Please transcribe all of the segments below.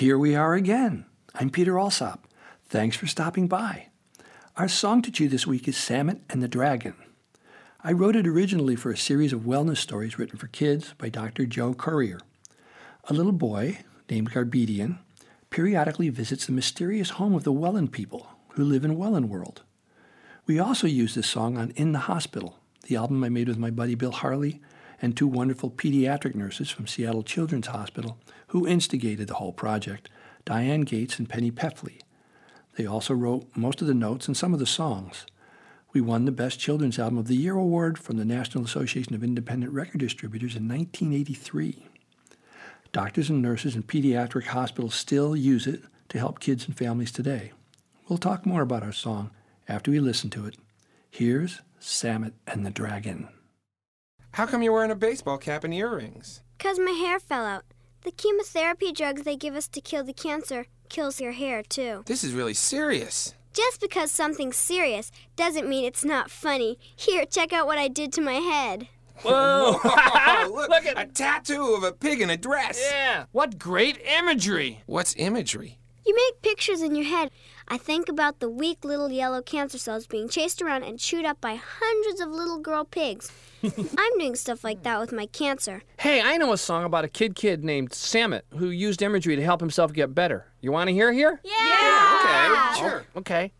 Here we are again. I'm Peter Alsop. Thanks for stopping by. Our song to you this week is Samit and the Dragon. I wrote it originally for a series of wellness stories written for kids by Dr. Joe Currier. A little boy named Garbedian periodically visits the mysterious home of the Welland people who live in Welland World. We also use this song on In the Hospital, the album I made with my buddy Bill Harley and two wonderful pediatric nurses from Seattle Children's Hospital who instigated the whole project, Diane Gates and Penny Pefley. They also wrote most of the notes and some of the songs. We won the Best Children's Album of the Year award from the National Association of Independent Record Distributors in 1983. Doctors and nurses in pediatric hospitals still use it to help kids and families today. We'll talk more about our song after we listen to it. Here's Samit and the Dragon. How come you're wearing a baseball cap and earrings? Because my hair fell out. The chemotherapy drugs they give us to kill the cancer kills your hair, too. This is really serious. Just because something's serious doesn't mean it's not funny. Here, check out what I did to my head. Whoa! look, Look at- a tattoo of a pig in a dress. Yeah, what great imagery! What's imagery? You make pictures in your head. I think about the weak little yellow cancer cells being chased around and chewed up by hundreds of little girl pigs. I'm doing stuff like that with my cancer. Hey, I know a song about a kid kid named Samit who used imagery to help himself get better. You want to hear here? Yeah! Okay, sure. Okay.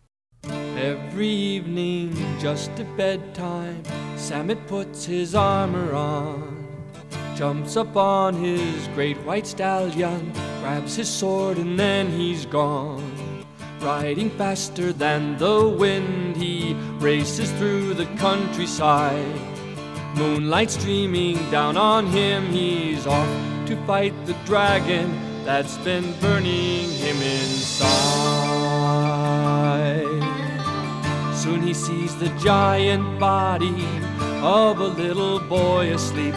Every evening, just at bedtime, Samit puts his armor on, jumps upon his great white stallion, grabs his sword, and then he's gone. Riding faster than the wind, he races through the countryside. Moonlight streaming down on him, he's off to fight the dragon that's been burning him inside. Soon he sees the giant body of a little boy asleep.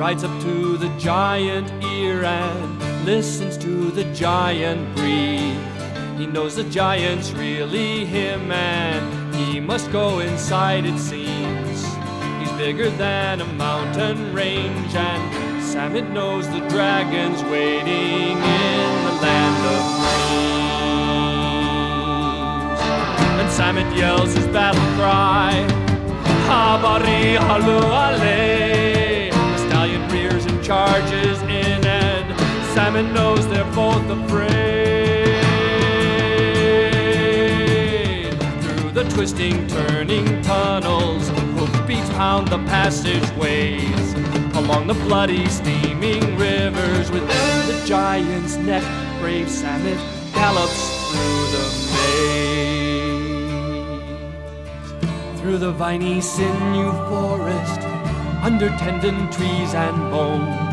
Rides up to the giant ear and listens to the giant breathe. He knows the giant's really him and he must go inside, it seems. He's bigger than a mountain range and Samit knows the dragon's waiting in the land of dreams. And Samit yells his battle cry. Habari halu. Samit knows they're both afraid. Through the twisting, turning tunnels, hoofbeats pound the passageways. Along the bloody, steaming rivers, within the giant's neck, brave Samit gallops through the maze through the viney sinew forest, under tendon trees and bone.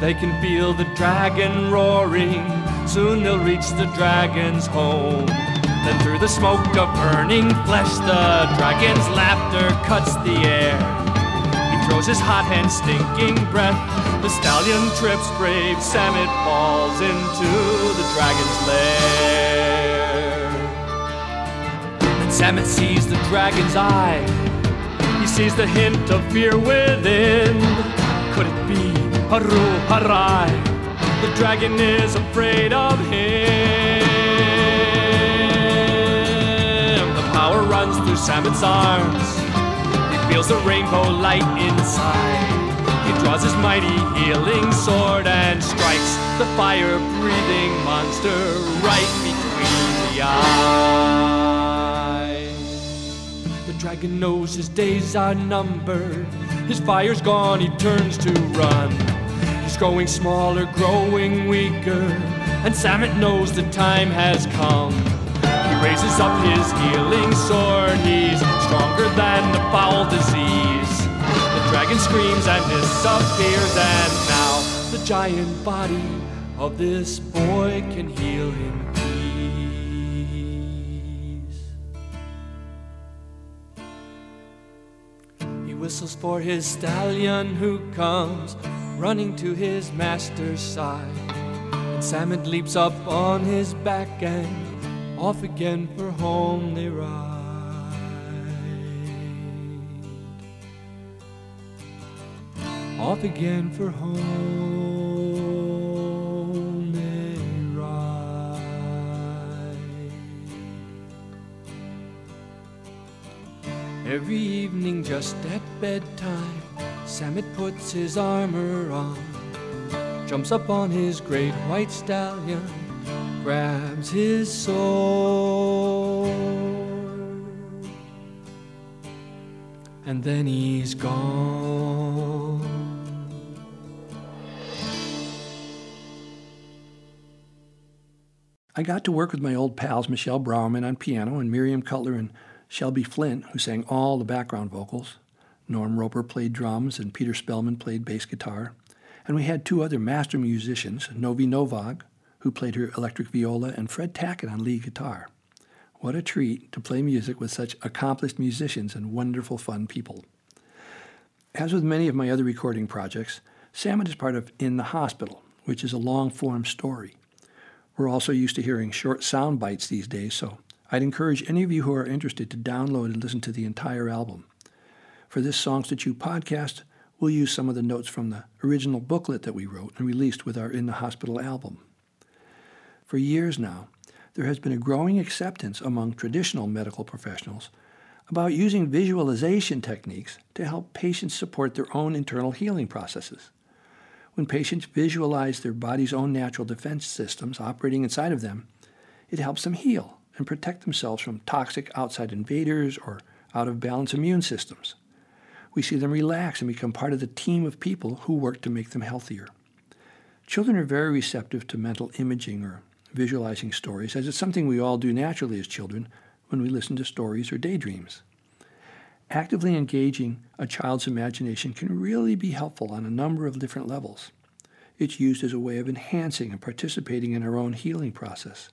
They can feel the dragon roaring, soon they'll reach the dragon's home. Then through the smoke of burning flesh, the dragon's laughter cuts the air. He throws his hot and stinking breath, the stallion trips, brave Samit falls into the dragon's lair. And Samit sees the dragon's eye. He sees the hint of fear within. Could it be Haru Harai? The dragon is afraid of him. The power runs through Samit's arms. He feels the rainbow light inside. He draws his mighty healing sword and strikes the fire breathing monster right between the eyes. The dragon knows his days are numbered. His fire's gone, he turns to run. He's growing smaller, growing weaker, and Samit knows the time has come. He raises up his healing sword, he's stronger than the foul disease. The dragon screams and disappears, and now the giant body of this boy can heal in whistles for his stallion who comes running to his master's side. And Samit leaps up on his back and off again for home they ride. Off again for home Every evening, just at bedtime, Samit puts his armor on, jumps up on his great white stallion, grabs his sword, and then he's gone. I got to work with my old pals Michelle Browerman on piano and Miriam Cutler and Shelby Flint, who sang all the background vocals. Norm Roper played drums and Peter Spellman played bass guitar. And we had two other master musicians, Novi Novog, who played her electric viola, and Fred Tackett on lead guitar. What a treat to play music with such accomplished musicians and wonderful, fun people. As with many of my other recording projects, Samit is part of In the Hospital, which is a long form story. We're also used to hearing short sound bites these days, so I'd encourage any of you who are interested to download and listen to the entire album. For this Songs to Chew podcast, we'll use some of the notes from the original booklet that we wrote and released with our In the Hospital album. For years now, there has been a growing acceptance among traditional medical professionals about using visualization techniques to help patients support their own internal healing processes. When patients visualize their body's own natural defense systems operating inside of them, it helps them heal and protect themselves from toxic outside invaders or out of balance immune systems. We see them relax and become part of the team of people who work to make them healthier. Children are very receptive to mental imaging or visualizing stories, as it's something we all do naturally as children when we listen to stories or daydreams. Actively engaging a child's imagination can really be helpful on a number of different levels. It's used as a way of enhancing and participating in our own healing process,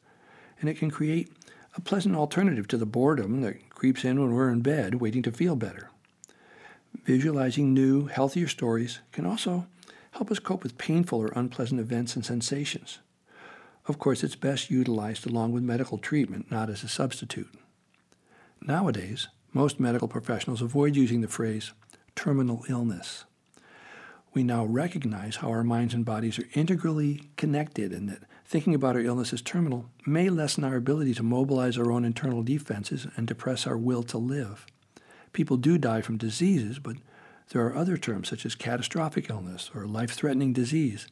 and it can create a pleasant alternative to the boredom that creeps in when we're in bed waiting to feel better. Visualizing new, healthier stories can also help us cope with painful or unpleasant events and sensations. Of course, it's best utilized along with medical treatment, not as a substitute. Nowadays, most medical professionals avoid using the phrase terminal illness. We now recognize how our minds and bodies are integrally connected and that thinking about our illness as terminal may lessen our ability to mobilize our own internal defenses and depress our will to live. People do die from diseases, but there are other terms such as catastrophic illness or life threatening disease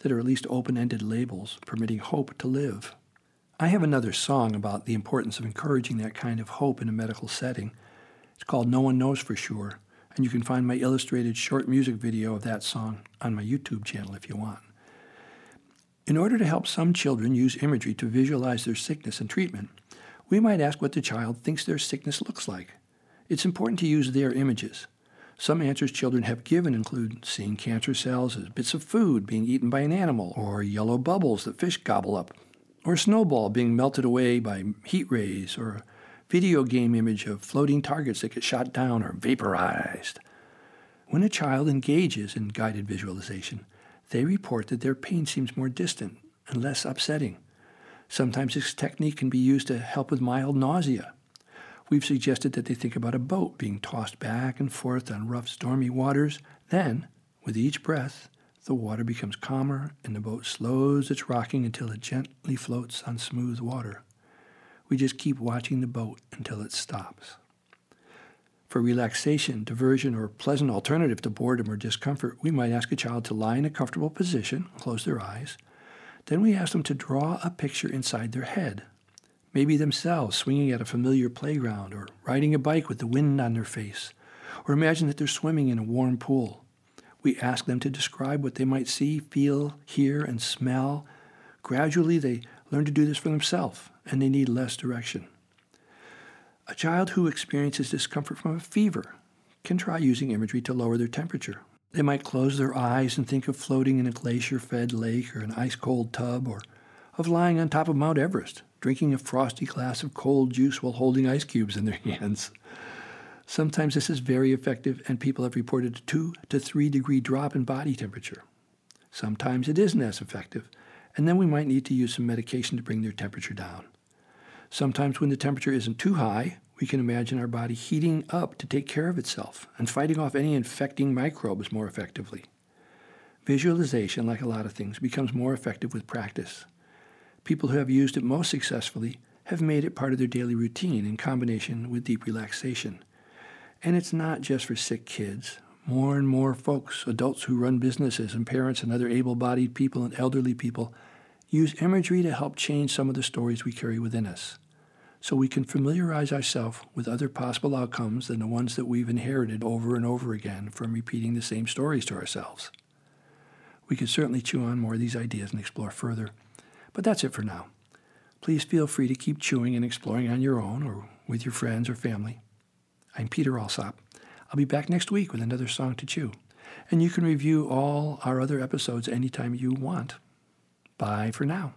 that are at least open ended labels permitting hope to live. I have another song about the importance of encouraging that kind of hope in a medical setting. It's called No One Knows for Sure, and you can find my illustrated short music video of that song on my YouTube channel if you want. In order to help some children use imagery to visualize their sickness and treatment, we might ask what the child thinks their sickness looks like. It's important to use their images. Some answers children have given include seeing cancer cells as bits of food being eaten by an animal, or yellow bubbles that fish gobble up, or a snowball being melted away by heat rays, or a video game image of floating targets that get shot down or vaporized. When a child engages in guided visualization, they report that their pain seems more distant and less upsetting. Sometimes this technique can be used to help with mild nausea We've suggested that they think about a boat being tossed back and forth on rough, stormy waters. Then, with each breath, the water becomes calmer and the boat slows its rocking until it gently floats on smooth water. We just keep watching the boat until it stops. For relaxation, diversion, or pleasant alternative to boredom or discomfort, we might ask a child to lie in a comfortable position, close their eyes. Then we ask them to draw a picture inside their head maybe themselves swinging at a familiar playground or riding a bike with the wind on their face, or imagine that they're swimming in a warm pool. We ask them to describe what they might see, feel, hear, and smell. Gradually, they learn to do this for themselves, and they need less direction. A child who experiences discomfort from a fever can try using imagery to lower their temperature. They might close their eyes and think of floating in a glacier fed lake or an ice cold tub, or of lying on top of Mount Everest drinking a frosty glass of cold juice while holding ice cubes in their hands. Sometimes this is very effective, and people have reported a 2 to 3 degree drop in body temperature. Sometimes it isn't as effective, and then we might need to use some medication to bring their temperature down. Sometimes, when the temperature isn't too high, we can imagine our body heating up to take care of itself and fighting off any infecting microbes more effectively. Visualization, like a lot of things, becomes more effective with practice people who have used it most successfully have made it part of their daily routine in combination with deep relaxation. And it's not just for sick kids. More and more folks, adults who run businesses, and parents and other able bodied people and elderly people use imagery to help change some of the stories we carry within us so we can familiarize ourselves with other possible outcomes than the ones that we've inherited over and over again from repeating the same stories to ourselves. We could certainly chew on more of these ideas and explore further, but that's it for now. Please feel free to keep chewing and exploring on your own or with your friends or family. I'm Peter Alsop. I'll be back next week with another song to chew, and you can review all our other episodes anytime you want. Bye for now.